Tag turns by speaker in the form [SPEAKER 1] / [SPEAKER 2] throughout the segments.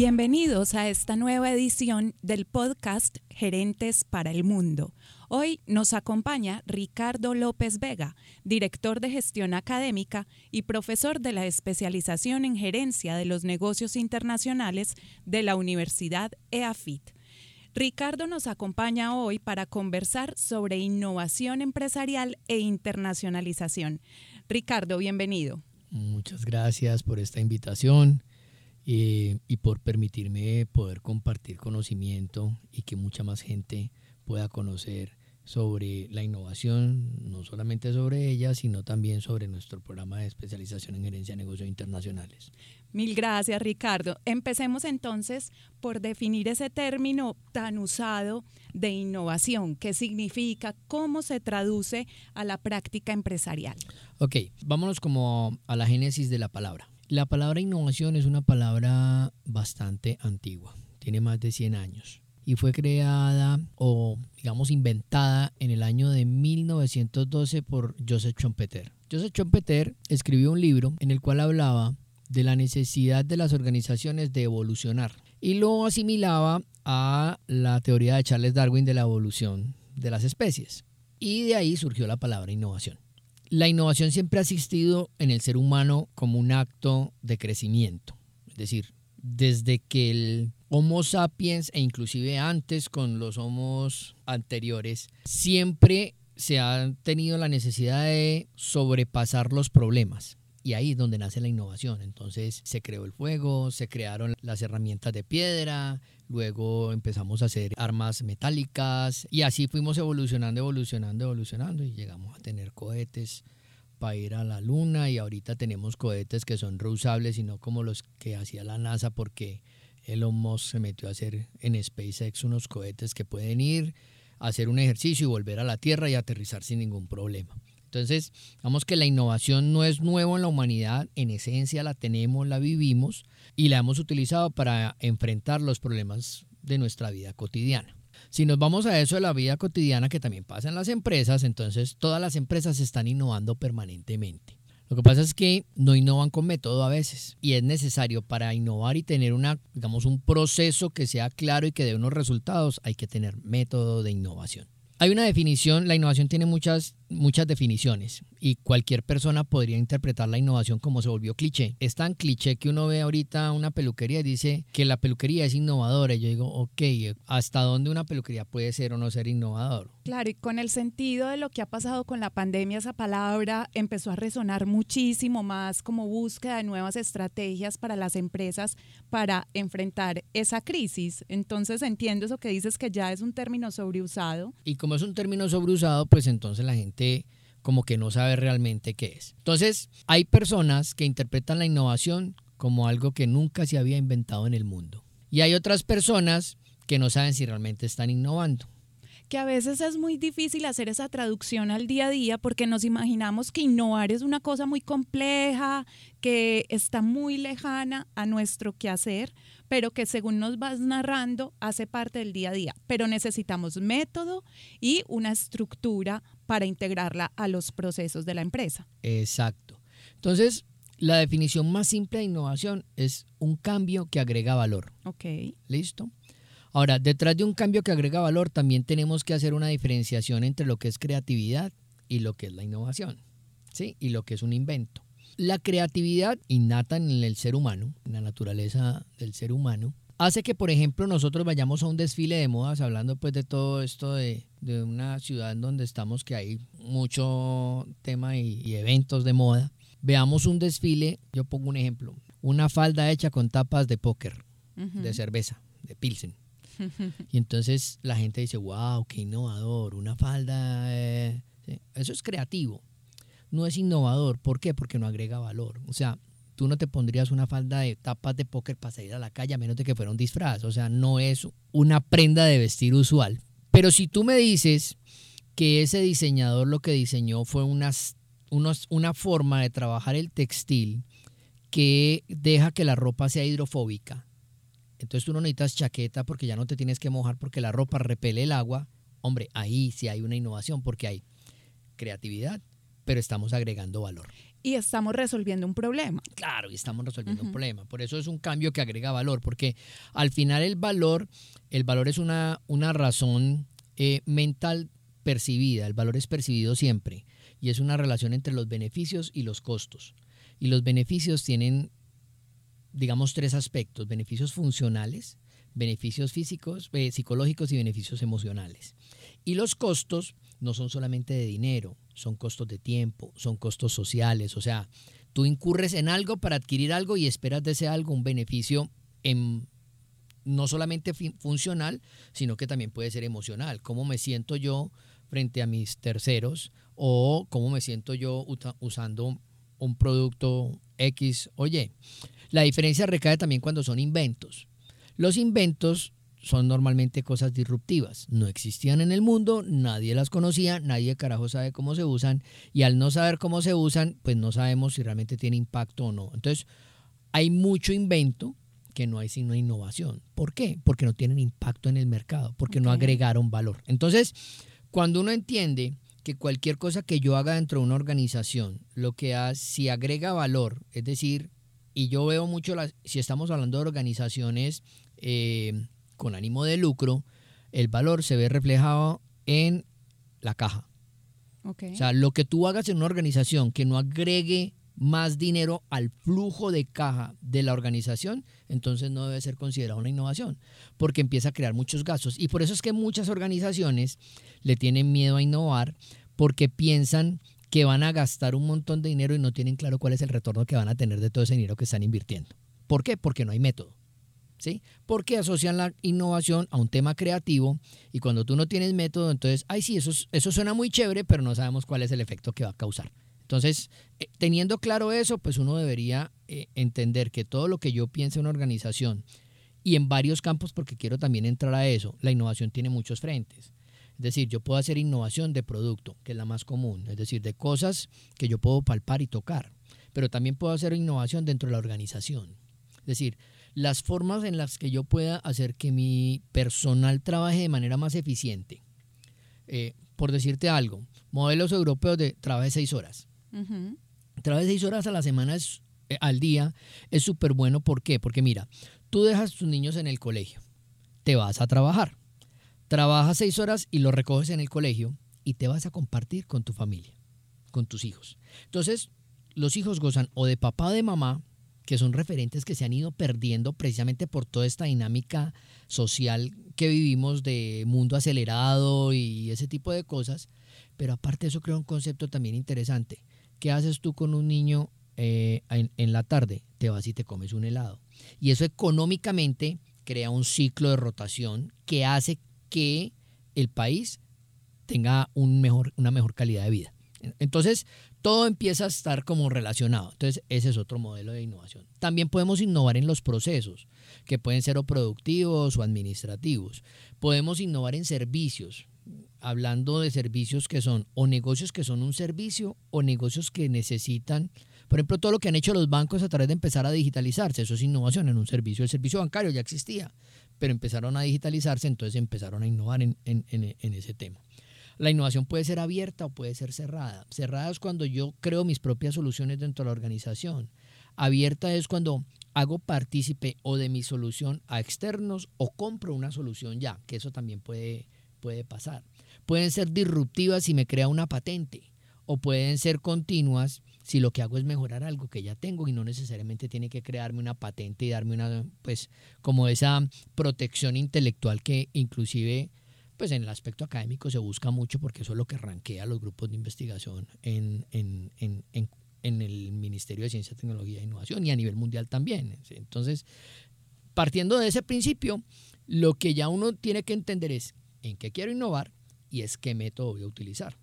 [SPEAKER 1] Bienvenidos a esta nueva edición del podcast Gerentes para el Mundo. Hoy nos acompaña Ricardo López Vega, director de gestión académica y profesor de la especialización en gerencia de los negocios internacionales de la Universidad EAFIT. Ricardo nos acompaña hoy para conversar sobre innovación empresarial e internacionalización. Ricardo, bienvenido.
[SPEAKER 2] Muchas gracias por esta invitación eh, y por permitirme poder compartir conocimiento y que mucha más gente pueda conocer sobre la innovación, no solamente sobre ella, sino también sobre nuestro programa de especialización en gerencia de negocios internacionales.
[SPEAKER 1] Mil gracias, Ricardo. Empecemos entonces por definir ese término tan usado de innovación. ¿Qué significa? ¿Cómo se traduce a la práctica empresarial?
[SPEAKER 2] Ok, vámonos como a la génesis de la palabra. La palabra innovación es una palabra bastante antigua, tiene más de 100 años y fue creada o digamos inventada en el año de 1912 por Joseph Schumpeter. Joseph Schumpeter escribió un libro en el cual hablaba de la necesidad de las organizaciones de evolucionar y lo asimilaba a la teoría de Charles Darwin de la evolución de las especies. Y de ahí surgió la palabra innovación. La innovación siempre ha existido en el ser humano como un acto de crecimiento. Es decir, desde que el Homo sapiens e inclusive antes con los homos anteriores, siempre se ha tenido la necesidad de sobrepasar los problemas. Y ahí es donde nace la innovación. Entonces se creó el fuego, se crearon las herramientas de piedra, luego empezamos a hacer armas metálicas y así fuimos evolucionando, evolucionando, evolucionando y llegamos a tener cohetes para ir a la luna y ahorita tenemos cohetes que son reusables y no como los que hacía la NASA porque Elon Musk se metió a hacer en SpaceX unos cohetes que pueden ir, a hacer un ejercicio y volver a la Tierra y aterrizar sin ningún problema. Entonces, vamos que la innovación no es nuevo en la humanidad, en esencia la tenemos, la vivimos y la hemos utilizado para enfrentar los problemas de nuestra vida cotidiana. Si nos vamos a eso de la vida cotidiana que también pasa en las empresas, entonces todas las empresas están innovando permanentemente. Lo que pasa es que no innovan con método a veces y es necesario para innovar y tener una, digamos, un proceso que sea claro y que dé unos resultados, hay que tener método de innovación. Hay una definición, la innovación tiene muchas, muchas definiciones y cualquier persona podría interpretar la innovación como se volvió cliché. Es tan cliché que uno ve ahorita una peluquería y dice que la peluquería es innovadora. Y yo digo, ok, ¿hasta dónde una peluquería puede ser o no ser innovador?
[SPEAKER 1] Claro, y con el sentido de lo que ha pasado con la pandemia, esa palabra empezó a resonar muchísimo más como búsqueda de nuevas estrategias para las empresas para enfrentar esa crisis. Entonces entiendo eso que dices que ya es un término sobreusado.
[SPEAKER 2] Y como es un término sobreusado, pues entonces la gente como que no sabe realmente qué es. Entonces, hay personas que interpretan la innovación como algo que nunca se había inventado en el mundo. Y hay otras personas que no saben si realmente están innovando
[SPEAKER 1] que a veces es muy difícil hacer esa traducción al día a día porque nos imaginamos que innovar es una cosa muy compleja, que está muy lejana a nuestro quehacer, pero que según nos vas narrando hace parte del día a día. Pero necesitamos método y una estructura para integrarla a los procesos de la empresa.
[SPEAKER 2] Exacto. Entonces, la definición más simple de innovación es un cambio que agrega valor.
[SPEAKER 1] Ok.
[SPEAKER 2] ¿Listo? Ahora, detrás de un cambio que agrega valor, también tenemos que hacer una diferenciación entre lo que es creatividad y lo que es la innovación, ¿sí? Y lo que es un invento. La creatividad innata en el ser humano, en la naturaleza del ser humano, hace que, por ejemplo, nosotros vayamos a un desfile de modas, hablando pues de todo esto de, una ciudad en donde estamos, que hay mucho tema y, eventos de moda. Veamos un desfile, yo pongo un ejemplo, una falda hecha con tapas de póker, de cerveza, de pilsen y entonces la gente dice, wow, qué innovador, una falda. Eh, eso es creativo. No es innovador. ¿Por qué? Porque no agrega valor. O sea, tú no te pondrías una falda de tapas de póker para salir a la calle a menos de que fuera un. O sea, no es una prenda de vestir usual. Pero si tú me dices que ese diseñador lo que diseñó fue unas, una forma de trabajar el textil que deja que la ropa sea hidrofóbica, entonces tú no necesitas chaqueta porque ya no te tienes que mojar porque la ropa repele el agua. Hombre, ahí sí hay una innovación porque hay creatividad, pero estamos agregando valor.
[SPEAKER 1] Y estamos resolviendo un problema.
[SPEAKER 2] Claro, y estamos resolviendo un problema. Por eso es un cambio que agrega valor, porque al final el valor, el valor es una, una razón eh, mental percibida, el valor es percibido siempre, y es una relación entre los beneficios y los costos. Y los beneficios tienen, digamos, tres aspectos, beneficios funcionales, beneficios físicos, eh, psicológicos y beneficios emocionales. Y los costos no son solamente de dinero, son costos de tiempo, son costos sociales, o sea, tú incurres en algo para adquirir algo y esperas de ese algo un beneficio en, no solamente funcional, sino que también puede ser emocional. ¿Cómo me siento yo frente a mis terceros o cómo me siento yo usando un producto X? Oye, la diferencia recae también cuando son inventos. Los inventos son normalmente cosas disruptivas. No existían en el mundo, nadie las conocía, nadie carajo sabe cómo se usan y al no saber cómo se usan, pues no sabemos si realmente tiene impacto o no. Entonces, hay mucho invento que no hay sino innovación. ¿Por qué? Porque no tienen impacto en el mercado, porque no agregaron valor. Entonces, cuando uno entiende que cualquier cosa que yo haga dentro de una organización, lo que hace, si agrega valor, es decir, y yo veo mucho, las, si estamos hablando de organizaciones eh, con ánimo de lucro, el valor se ve reflejado en la caja. O sea, lo que tú hagas en una organización que no agregue más dinero al flujo de caja de la organización, entonces no debe ser considerado una innovación, porque empieza a crear muchos gastos. Y por eso es que muchas organizaciones le tienen miedo a innovar, porque piensan que van a gastar un montón de dinero y no tienen claro cuál es el retorno que van a tener de todo ese dinero que están invirtiendo. ¿Por qué? Porque no hay método. ¿Sí? Porque asocian la innovación a un tema creativo y cuando tú no tienes método, entonces, ay, sí, eso, eso suena muy chévere, pero no sabemos cuál es el efecto que va a causar. Entonces, eh, teniendo claro eso, pues uno debería eh, entender que todo lo que yo piense en una organización y en varios campos, porque quiero también entrar a eso, la innovación tiene muchos frentes. Es decir, yo puedo hacer innovación de producto, que es la más común, es decir, de cosas que yo puedo palpar y tocar, pero también puedo hacer innovación dentro de la organización. Es decir, las formas en las que yo pueda hacer que mi personal trabaje de manera más eficiente. Eh, por decirte algo, modelos europeos de trabajo seis horas. Trabajo seis horas a la semana es, eh, al día es súper bueno. ¿Por qué? Porque mira, tú dejas a tus niños en el colegio, te vas a trabajar, trabajas seis horas y los recoges en el colegio y te vas a compartir con tu familia, con tus hijos. Entonces, los hijos gozan o de papá o de mamá que son referentes que se han ido perdiendo precisamente por toda esta dinámica social que vivimos de mundo acelerado y ese tipo de cosas. Pero aparte eso creo un concepto también interesante. ¿Qué haces tú con un niño eh, en, la tarde? Te vas y te comes un helado. Y eso económicamente crea un ciclo de rotación que hace que el país tenga un mejor, una mejor calidad de vida. Entonces, todo empieza a estar como relacionado. Entonces, ese es otro modelo de innovación. También podemos innovar en los procesos, que pueden ser o productivos o administrativos. Podemos innovar en servicios, hablando de servicios que son o negocios que son un servicio o negocios que necesitan, por ejemplo, todo lo que han hecho los bancos a través de empezar a digitalizarse, eso es innovación en un servicio. El servicio bancario ya existía, pero empezaron a digitalizarse, entonces empezaron a innovar en, en ese tema. La innovación puede ser abierta o puede ser cerrada. Cerrada es cuando yo creo mis propias soluciones dentro de la organización. Abierta es cuando hago partícipe o de mi solución a externos o compro una solución ya, que eso también puede, puede pasar. Pueden ser disruptivas si me crea una patente o pueden ser continuas si lo que hago es mejorar algo que ya tengo y no necesariamente tiene que crearme una patente y darme una, pues, como esa protección intelectual que inclusive pues en el aspecto académico se busca mucho porque eso es lo que ranquea los grupos de investigación en, el Ministerio de Ciencia, Tecnología e Innovación y a nivel mundial también. Entonces, partiendo de ese principio, lo que ya uno tiene que entender es en qué quiero innovar y es qué método voy a utilizar.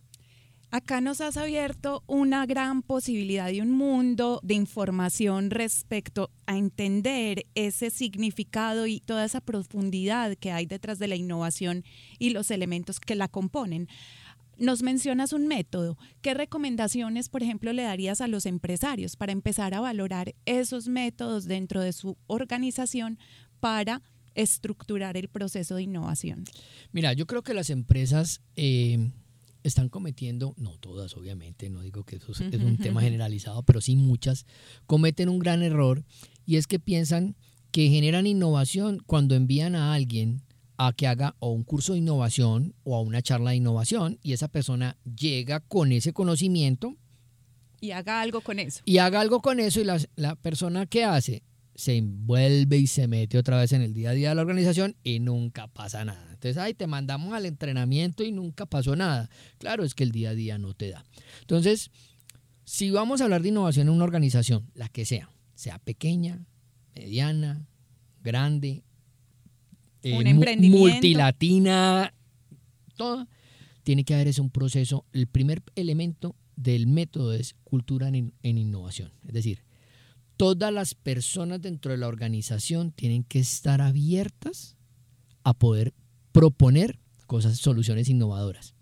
[SPEAKER 1] Acá nos has abierto una gran posibilidad y un mundo de información respecto a entender ese significado y toda esa profundidad que hay detrás de la innovación y los elementos que la componen. Nos mencionas un método. ¿Qué recomendaciones, por ejemplo, le darías a los empresarios para empezar a valorar esos métodos dentro de su organización para estructurar el proceso de innovación?
[SPEAKER 2] Mira, yo creo que las empresas... Eh, están cometiendo, no todas obviamente, no digo que eso es, es un tema generalizado, pero sí muchas, cometen un gran error y es que piensan que generan innovación cuando envían a alguien a que haga o un curso de innovación o a una charla de innovación y esa persona llega con ese conocimiento.
[SPEAKER 1] Y haga algo con eso.
[SPEAKER 2] Y haga algo con eso y la, la persona que hace se envuelve y se mete otra vez en el día a día de la organización y nunca pasa nada. Entonces, ahí te mandamos al entrenamiento y nunca pasó nada. Claro, es que el día a día no te da. Entonces, si vamos a hablar de innovación en una organización, la que sea, sea pequeña, mediana, grande,
[SPEAKER 1] eh,
[SPEAKER 2] multilatina, todo, tiene que haber ese un proceso. El primer elemento del método es cultura en, en innovación. Es decir, todas las personas dentro de la organización tienen que estar abiertas a poder proponer cosas, soluciones innovadoras.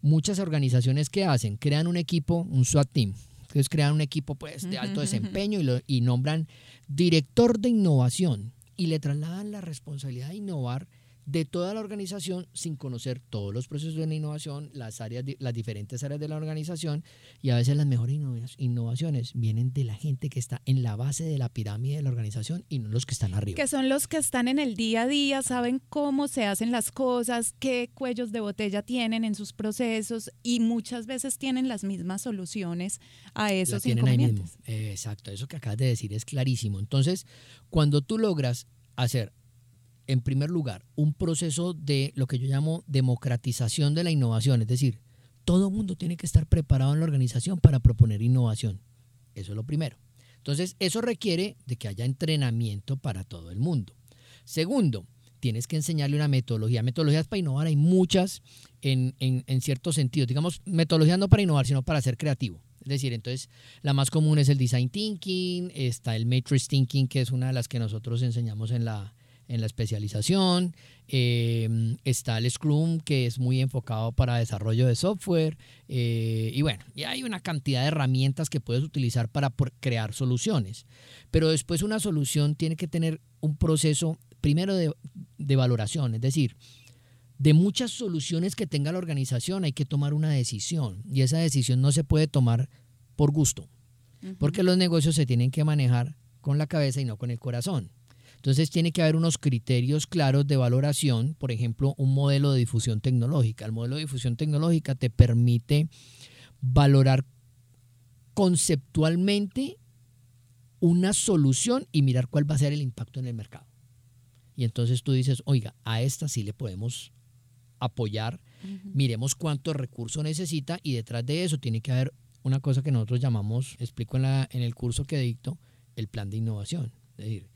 [SPEAKER 2] Muchas organizaciones que hacen, crean un equipo, un SWAT team, entonces crean un equipo pues, de alto desempeño y, lo, y nombran director de innovación y le trasladan la responsabilidad de innovar de toda la organización sin conocer todos los procesos de la innovación, las, áreas, las diferentes áreas de la organización y a veces las mejores innovaciones vienen de la gente que está en la base de la pirámide de la organización y no los que están arriba.
[SPEAKER 1] Que son los que están en el día a día, saben cómo se hacen las cosas, qué cuellos de botella tienen en sus procesos y muchas veces tienen las mismas soluciones a esos inconvenientes.
[SPEAKER 2] exacto, eso que acabas de decir es clarísimo. Entonces, cuando tú logras hacer en primer lugar, un proceso de lo que yo llamo democratización de la innovación, es decir, todo el mundo tiene que estar preparado en la organización para proponer innovación. Eso es lo primero. Entonces, eso requiere de que haya entrenamiento para todo el mundo. Segundo, tienes que enseñarle una metodología. Metodologías para innovar hay muchas en, en, ciertos sentidos. Digamos, metodologías no para innovar, sino para ser creativo. Es decir, entonces la más común es el design thinking, está el matrix thinking, que es una de las que nosotros enseñamos en la, en la especialización. Em, está el Scrum, que es muy enfocado para desarrollo de software. Eh, y bueno, y hay una cantidad de herramientas que puedes utilizar para crear soluciones. Pero después una solución tiene que tener un proceso, primero, de, de valoración. Es decir, de muchas soluciones que tenga la organización hay que tomar una decisión. Y esa decisión no se puede tomar por gusto. Porque los negocios se tienen que manejar con la cabeza y no con el corazón. Entonces tiene que haber unos criterios claros de valoración, por ejemplo, un modelo de difusión tecnológica. El modelo de difusión tecnológica te permite valorar conceptualmente una solución y mirar cuál va a ser el impacto en el mercado. Y entonces tú dices, oiga, a esta sí le podemos apoyar, miremos cuántos recursos necesita y detrás de eso tiene que haber una cosa que nosotros llamamos, explico en, la, en el curso que dicto, el plan de innovación. Es decir,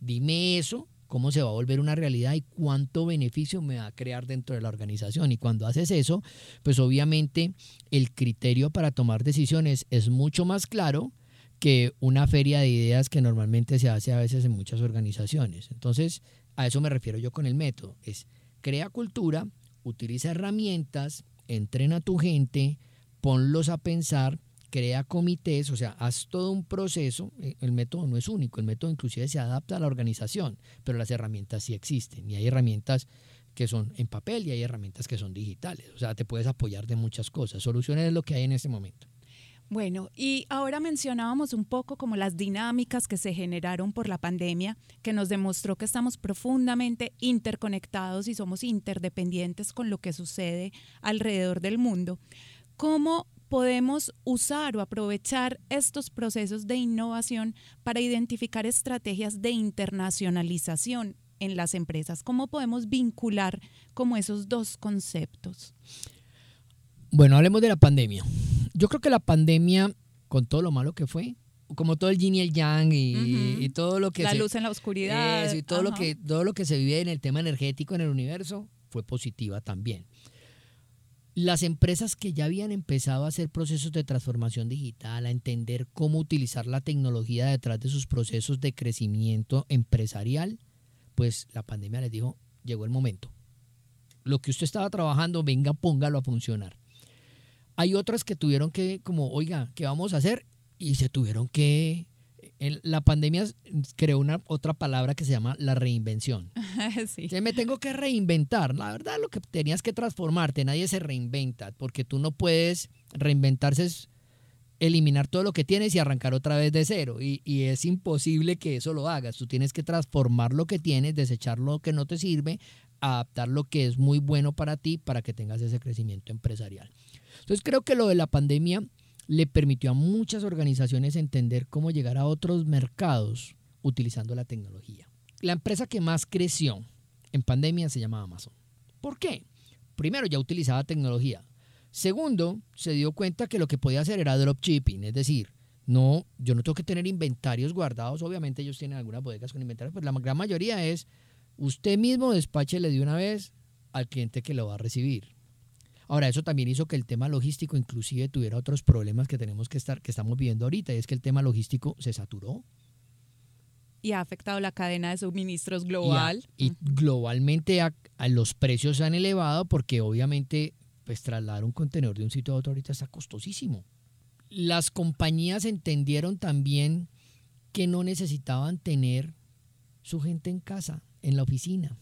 [SPEAKER 2] Dime eso, cómo se va a volver una realidad y cuánto beneficio me va a crear dentro de la organización. Y cuando haces eso, pues obviamente el criterio para tomar decisiones es mucho más claro que una feria de ideas que normalmente se hace a veces en muchas organizaciones. Entonces, a eso me refiero yo con el método. Es crea cultura, utiliza herramientas, entrena a tu gente, ponlos a pensar crea comités, o sea, haz todo un proceso. Eh, el método no es único, el método inclusive se adapta a la organización, pero las herramientas sí existen y hay herramientas que son en papel y hay herramientas que son digitales. O sea, te puedes apoyar de muchas cosas. Soluciones es lo que hay en este momento.
[SPEAKER 1] Bueno, y ahora mencionábamos un poco como las dinámicas que se generaron por la pandemia, que nos demostró que estamos profundamente interconectados y somos interdependientes con lo que sucede alrededor del mundo. ¿Cómo podemos usar o aprovechar estos procesos de innovación para identificar estrategias de internacionalización en las empresas? ¿Cómo podemos vincular como esos dos conceptos?
[SPEAKER 2] Bueno, hablemos de la pandemia. Yo creo que la pandemia, con todo lo malo que fue, como todo el yin y el yang y, todo lo que
[SPEAKER 1] la luz en la oscuridad
[SPEAKER 2] y todo lo que todo lo que se vive en el tema energético en el universo fue positiva también. Las empresas que ya habían empezado a hacer procesos de transformación digital, a entender cómo utilizar la tecnología detrás de sus procesos de crecimiento empresarial, pues la pandemia les dijo, llegó el momento. Lo que usted estaba trabajando, venga, póngalo a funcionar. Hay otras que tuvieron que, como, oiga, ¿qué vamos a hacer? Y se tuvieron que la pandemia creó una otra palabra que se llama la reinvención. sí. me tengo que reinventar. La verdad, lo que tenías que transformarte, nadie se reinventa, porque tú no puedes reinventarse es eliminar todo lo que tienes y arrancar otra vez de cero. Y, y, es imposible que eso lo hagas. Tú tienes que transformar lo que tienes, desechar lo que no te sirve, adaptar lo que es muy bueno para ti para que tengas ese crecimiento empresarial. Entonces creo que lo de la pandemia le permitió a muchas organizaciones entender cómo llegar a otros mercados utilizando la tecnología. La empresa que más creció en pandemia se llama Amazon. ¿Por qué? Primero, ya utilizaba tecnología. Segundo, se dio cuenta que lo que podía hacer era dropshipping, es decir, no, yo no tengo que tener inventarios guardados. Obviamente ellos tienen algunas bodegas con inventarios, pero la gran mayoría es usted mismo despáchele de una vez al cliente que lo va a recibir. Ahora, eso también hizo que el tema logístico inclusive tuviera otros problemas que tenemos que estar, que estamos viviendo ahorita, y es que el tema logístico se saturó.
[SPEAKER 1] Y ha afectado la cadena de suministros global.
[SPEAKER 2] Y, globalmente a, los precios se han elevado porque obviamente pues trasladar un contenedor de un sitio a otro ahorita está costosísimo. Las compañías entendieron también que no necesitaban tener su gente en casa, en la oficina,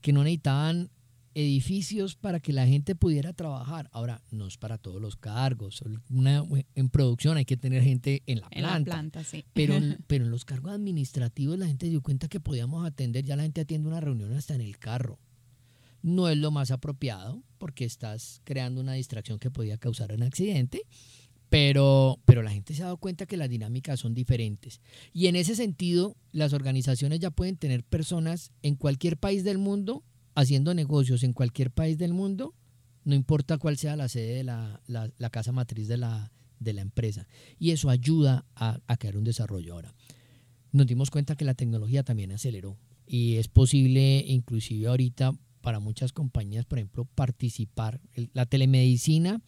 [SPEAKER 2] que no necesitaban edificios para que la gente pudiera trabajar. Ahora, no es para todos los cargos. en producción hay que tener gente en la planta. pero, pero en los cargos administrativos la gente dio cuenta que podíamos atender, ya la gente atiende una reunión hasta en el carro. No es lo más apropiado porque estás creando una distracción que podía causar un accidente. Pero, pero la gente se ha dado cuenta que las dinámicas son diferentes. Y en ese sentido, las organizaciones ya pueden tener personas en cualquier país del mundo haciendo negocios en cualquier país del mundo, no importa cuál sea la sede de la, casa matriz de la, de la, empresa. Y eso ayuda a, a crear un desarrollo ahora. Nos dimos cuenta que la tecnología también aceleró y es posible inclusive ahorita para muchas compañías, por ejemplo, participar. La telemedicina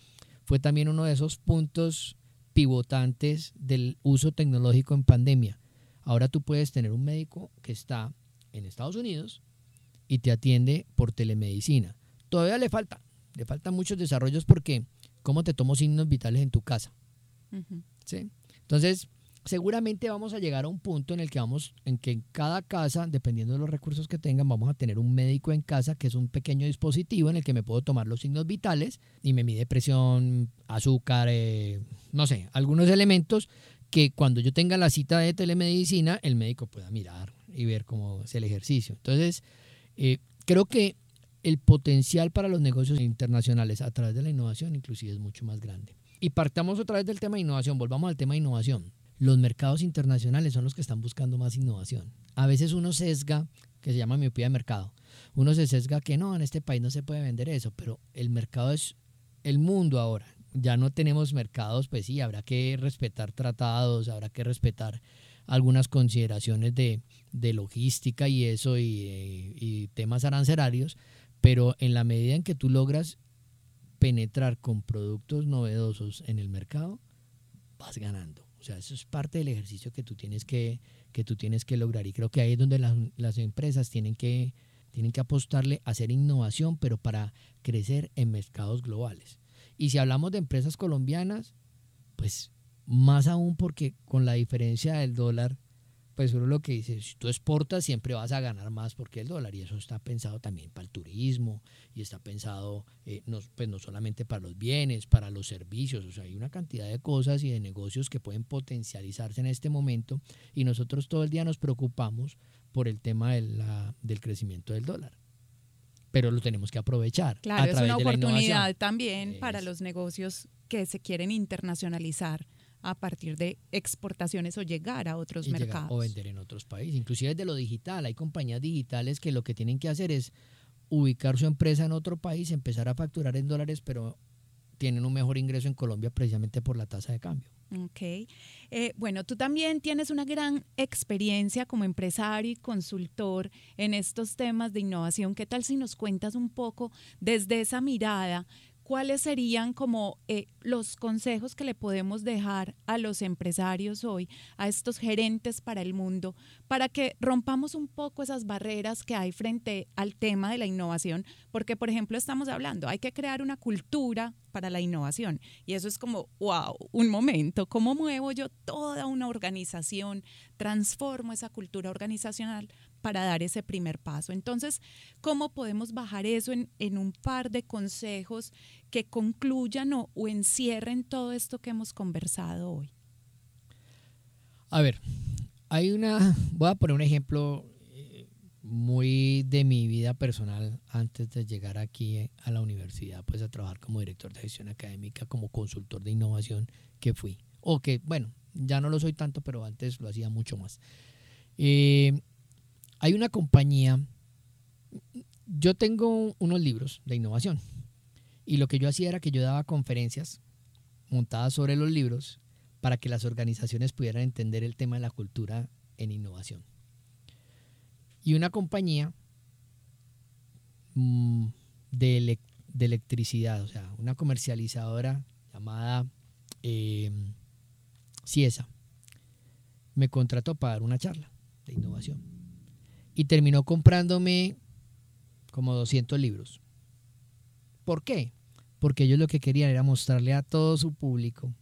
[SPEAKER 2] fue también uno de esos puntos pivotantes del uso tecnológico en pandemia. Ahora tú puedes tener un médico que está en Estados Unidos y te atiende por telemedicina. Todavía le falta, le faltan muchos desarrollos porque cómo te tomo signos vitales en tu casa. ¿Sí? Entonces, seguramente vamos a llegar a un punto en el que vamos, en que en cada casa, dependiendo de los recursos que tengan, vamos a tener un médico en casa que es un pequeño dispositivo en el que me puedo tomar los signos vitales y me mide presión, azúcar, eh, no sé, algunos elementos que cuando yo tenga la cita de telemedicina, el médico pueda mirar y ver cómo es el ejercicio. Entonces, eh, creo que el potencial para los negocios internacionales a través de la innovación inclusive es mucho más grande. Y partamos otra vez del tema de innovación, volvamos al tema de innovación. Los mercados internacionales son los que están buscando más innovación. A veces uno sesga, que se llama miopía de mercado, uno se sesga que no, en este país no se puede vender eso, pero el mercado es el mundo ahora. Ya no tenemos mercados, pues sí, habrá que respetar tratados, habrá que respetar algunas consideraciones de, logística y eso y, y, temas arancelarios, pero en la medida en que tú logras penetrar con productos novedosos en el mercado, vas ganando. O sea, eso es parte del ejercicio que tú tienes que, que, tú tienes que lograr. Y creo que ahí es donde las, las empresas tienen que, tienen que apostarle a hacer innovación, pero para crecer en mercados globales. Y si hablamos de empresas colombianas, pues más aún porque con la diferencia del dólar, pues uno lo que dice, si tú exportas siempre vas a ganar más porque el dólar y eso está pensado también para el turismo y está pensado eh, no, pues no solamente para los bienes, para los servicios, o sea, hay una cantidad de cosas y de negocios que pueden potencializarse en este momento y nosotros todo el día nos preocupamos por el tema del crecimiento del dólar pero lo tenemos que aprovechar.
[SPEAKER 1] Claro, es una oportunidad también para los negocios que se quieren internacionalizar a partir de exportaciones o llegar a otros mercados.
[SPEAKER 2] o vender en otros países, inclusive desde lo digital. Hay compañías digitales que lo que tienen que hacer es ubicar su empresa en otro país, empezar a facturar en dólares, pero tienen un mejor ingreso en Colombia precisamente por la tasa de cambio.
[SPEAKER 1] Ok. Eh, bueno, tú también tienes una gran experiencia como empresario y consultor en estos temas de innovación. ¿Qué tal si nos cuentas un poco desde esa mirada ¿cuáles serían como eh, los consejos que le podemos dejar a los empresarios hoy, a estos gerentes para el mundo, para que rompamos un poco esas barreras que hay frente al tema de la innovación? Porque, por ejemplo, estamos hablando, hay que crear una cultura para la innovación. Y eso es como, wow, un momento, ¿cómo muevo yo toda una organización? Transformo esa cultura organizacional para dar ese primer paso. Entonces, ¿cómo podemos bajar eso en, un par de consejos que concluyan o, encierren todo esto que hemos conversado hoy?
[SPEAKER 2] A ver, hay una, voy a poner un ejemplo eh, muy de mi vida personal antes de llegar aquí a la universidad, pues a trabajar como director de gestión académica, como consultor de innovación que fui. O que, bueno, ya no lo soy tanto, pero antes lo hacía mucho más. Eh, hay una compañía, yo tengo unos libros de innovación y lo que yo hacía era que yo daba conferencias montadas sobre los libros para que las organizaciones pudieran entender el tema de la cultura en innovación. Y una compañía mm, de, electricidad, o sea, una comercializadora llamada eh, Ciesa, me contrató para dar una charla de innovación y terminó comprándome como 200 libros. ¿Por qué? Porque ellos lo que querían era mostrarle a todo su público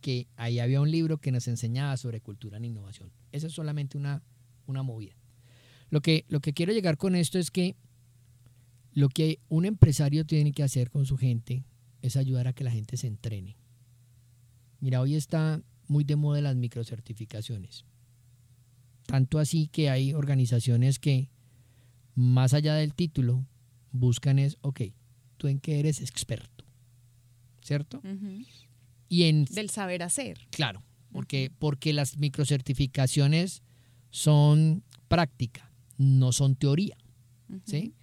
[SPEAKER 2] que ahí había un libro que nos enseñaba sobre cultura en innovación. Esa es solamente una, una movida. Lo que, lo que quiero llegar con esto es que lo que un empresario tiene que hacer con su gente es ayudar a que la gente se entrene. Mira, hoy está muy de moda las microcertificaciones. Tanto así que hay organizaciones que, más allá del título, buscan es, ok, tú en qué eres experto, ¿cierto?
[SPEAKER 1] y en, Del saber hacer.
[SPEAKER 2] Claro, porque, porque las microcertificaciones son práctica, no son teoría, ¿sí?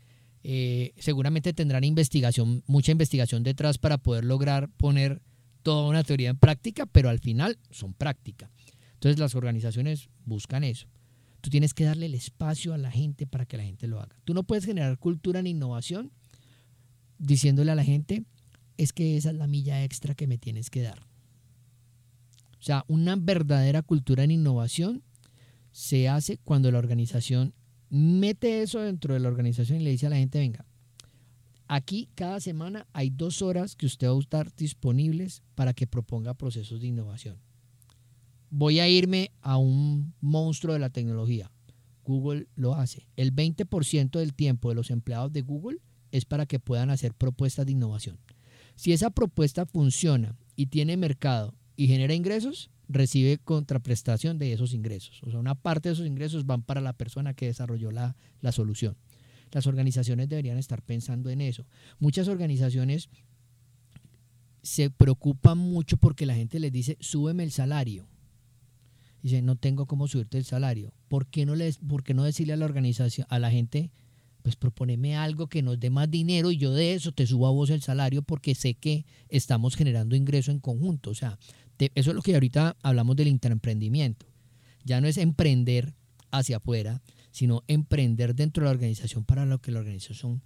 [SPEAKER 2] Eh, seguramente tendrán investigación, mucha investigación detrás para poder lograr poner toda una teoría en práctica, pero al final son práctica. Entonces las organizaciones buscan eso. Tú tienes que darle el espacio a la gente para que la gente lo haga. Tú no puedes generar cultura en innovación diciéndole a la gente, es que esa es la milla extra que me tienes que dar. O sea, una verdadera cultura en innovación se hace cuando la organización mete eso dentro de la organización y le dice a la gente, venga, aquí cada semana hay dos horas que usted va a estar disponibles para que proponga procesos de innovación voy a irme a un monstruo de la tecnología. Google lo hace. El 20% del tiempo de los empleados de Google es para que puedan hacer propuestas de innovación. Si esa propuesta funciona y tiene mercado y genera ingresos, recibe contraprestación de esos ingresos. O sea, una parte de esos ingresos van para la persona que desarrolló la, la solución. Las organizaciones deberían estar pensando en eso. Muchas organizaciones se preocupan mucho porque la gente les dice, súbeme el salario Dice, no tengo cómo subirte el salario. ¿Por qué no, les, por qué no decirle a la organización, a la gente, pues proponeme algo que nos dé más dinero y yo de eso te subo a vos el salario porque sé que estamos generando ingreso en conjunto. O sea, eso es lo que ahorita hablamos del interemprendimiento. Ya no es emprender hacia afuera, sino emprender dentro de la organización para lo que la organización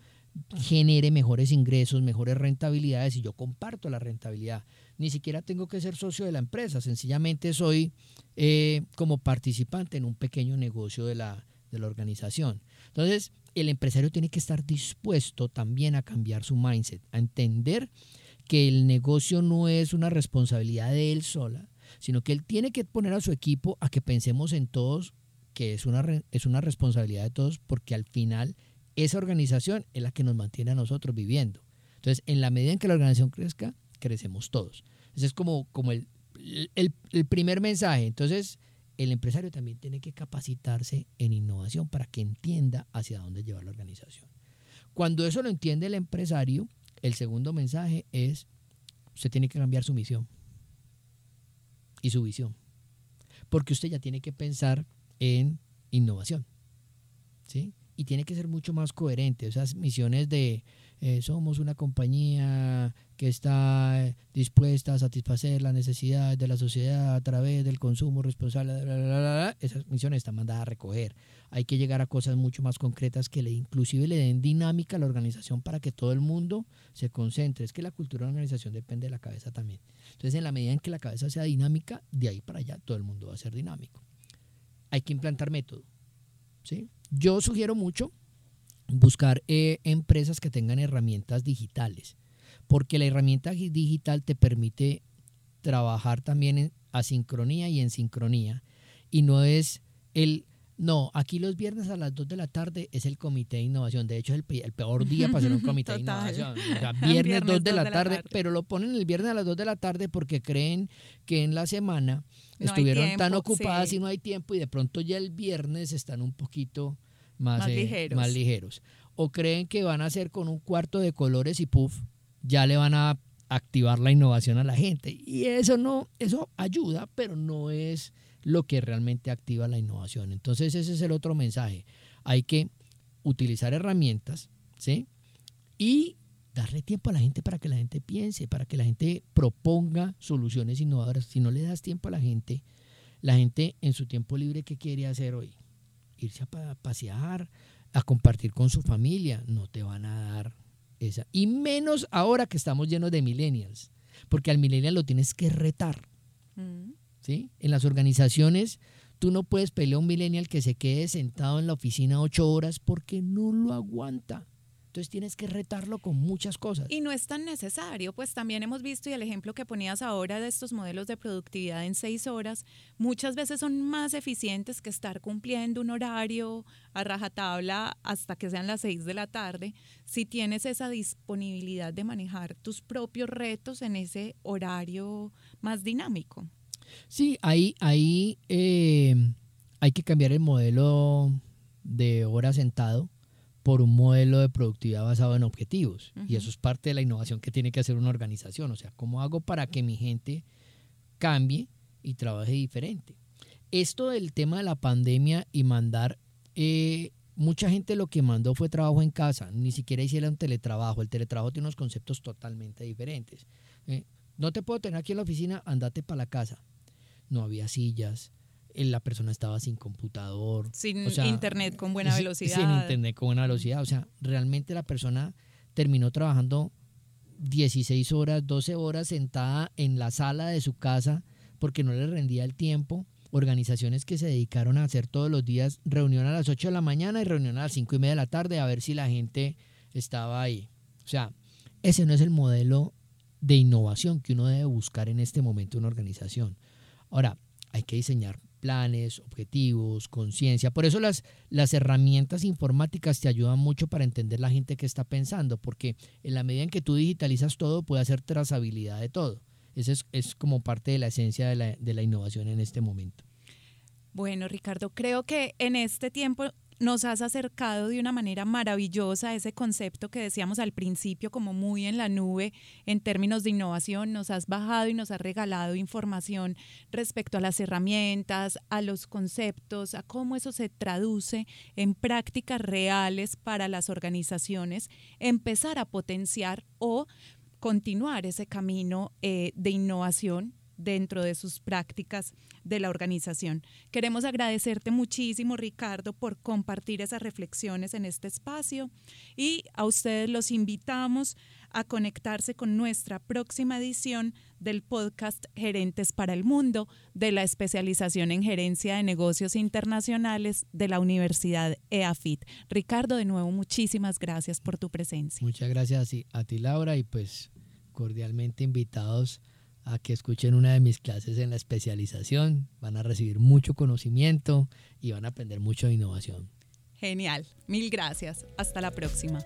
[SPEAKER 2] genere mejores ingresos, mejores rentabilidades y yo comparto la rentabilidad. Ni siquiera tengo que ser socio de la empresa, sencillamente soy eh, como participante en un pequeño negocio de la, de la organización. Entonces, el empresario tiene que estar dispuesto también a cambiar su mindset, a entender que el negocio no es una responsabilidad de él sola, sino que él tiene que poner a su equipo a que pensemos en todos, que es una, es una responsabilidad de todos, porque al final esa organización es la que nos mantiene a nosotros viviendo. Entonces, en la medida en que la organización crezca, crecemos todos. Ese es como, como el, el, primer mensaje. Entonces, el empresario también tiene que capacitarse en innovación para que entienda hacia dónde llevar la organización. Cuando eso lo entiende el empresario, el segundo mensaje es, usted tiene que cambiar su misión y su visión. Porque usted ya tiene que pensar en innovación. ¿sí? y tiene que ser mucho más coherente. Esas misiones de eh, somos una compañía que está dispuesta a satisfacer las necesidades de la sociedad a través del consumo responsable, esas misiones están mandadas a recoger. Hay que llegar a cosas mucho más concretas que le, inclusive le den dinámica a la organización para que todo el mundo se concentre. Es que la cultura de la organización depende de la cabeza también. Entonces, en la medida en que la cabeza sea dinámica, de ahí para allá todo el mundo va a ser dinámico. Hay que implantar método. ¿sí? Yo sugiero mucho buscar eh, empresas que tengan herramientas digitales, porque la herramienta digital te permite trabajar también en asincronía y en sincronía, y no es el no, aquí los viernes a las 2 de la tarde es el comité de innovación. De hecho, es el, peor día para hacer un comité de innovación. O sea, viernes, 2 de, la, tarde, pero lo ponen el viernes a las 2 de la tarde porque creen que en la semana estuvieron tan ocupadas y no hay tiempo y de pronto ya el viernes están un poquito más, eh, ligeros. más ligeros. O creen que van a hacer con un cuarto de colores y puff, ya le van a activar la innovación a la gente. Y eso no, eso ayuda, pero no es lo que realmente activa la innovación. Entonces ese es el otro mensaje. Hay que utilizar herramientas, ¿sí? Y darle tiempo a la gente para que la gente piense, para que la gente proponga soluciones innovadoras. Si no le das tiempo a la gente, la gente en su tiempo libre, ¿qué quiere hacer hoy? Irse a pasear, a compartir con su familia. No te van a dar esa. Y menos ahora que estamos llenos de millennials, porque al millennial lo tienes que retar. Mm. ¿sí? En las organizaciones tú no puedes pelear a un millennial que se quede sentado en la oficina ocho horas porque no lo aguanta. Entonces tienes que retarlo con muchas cosas.
[SPEAKER 1] Y no es tan necesario, pues también hemos visto y el ejemplo que ponías ahora de estos modelos de productividad en seis horas, muchas veces son más eficientes que estar cumpliendo un horario a rajatabla hasta que sean las seis de la tarde, si tienes esa disponibilidad de manejar tus propios retos en ese horario más dinámico.
[SPEAKER 2] Sí, ahí, ahí eh, hay que cambiar el modelo de hora sentado por un modelo de productividad basado en objetivos. Y eso es parte de la innovación que tiene que hacer una organización. O sea, ¿cómo hago para que mi gente cambie y trabaje diferente? Esto del tema de la pandemia y mandar, eh, mucha gente lo que mandó fue trabajo en casa, ni siquiera hicieron teletrabajo. El teletrabajo tiene unos conceptos totalmente diferentes. Eh, no te puedo tener aquí en la oficina, andate para la casa no había sillas, la persona estaba sin computador.
[SPEAKER 1] Sin internet con buena velocidad.
[SPEAKER 2] Sin internet con buena velocidad. O sea, realmente la persona terminó trabajando 16 horas, 12 horas sentada en la sala de su casa porque no le rendía el tiempo. Organizaciones que se dedicaron a hacer todos los días reunión a las 8 de la mañana y reunión a las 5 y media de la tarde a ver si la gente estaba ahí. O sea, ese no es el modelo de innovación que uno debe buscar en este momento en una organización. Ahora, hay que diseñar planes, objetivos, conciencia. Por eso las, las herramientas informáticas te ayudan mucho para entender la gente que está pensando, porque en la medida en que tú digitalizas todo, puede hacer trazabilidad de todo. Eso es, es como parte de la esencia de la, de la innovación en este momento.
[SPEAKER 1] Bueno, Ricardo, creo que en este tiempo nos has acercado de una manera maravillosa a ese concepto que decíamos al principio como muy en la nube en términos de innovación. Nos has bajado y nos has regalado información respecto a las herramientas, a los conceptos, a cómo eso se traduce en prácticas reales para las organizaciones, empezar a potenciar o continuar ese camino eh, de innovación dentro de sus prácticas de la organización. Queremos agradecerte muchísimo, Ricardo, por compartir esas reflexiones en este espacio y a ustedes los invitamos a conectarse con nuestra próxima edición del podcast Gerentes para el Mundo de la especialización en gerencia de negocios internacionales de la Universidad EAFIT. Ricardo, de nuevo, muchísimas gracias por tu presencia.
[SPEAKER 2] Muchas gracias a ti, Laura, y pues cordialmente invitados a que escuchen una de mis clases en la especialización. Van a recibir mucho conocimiento y van a aprender mucho de innovación.
[SPEAKER 1] Genial. Mil gracias. Hasta la próxima.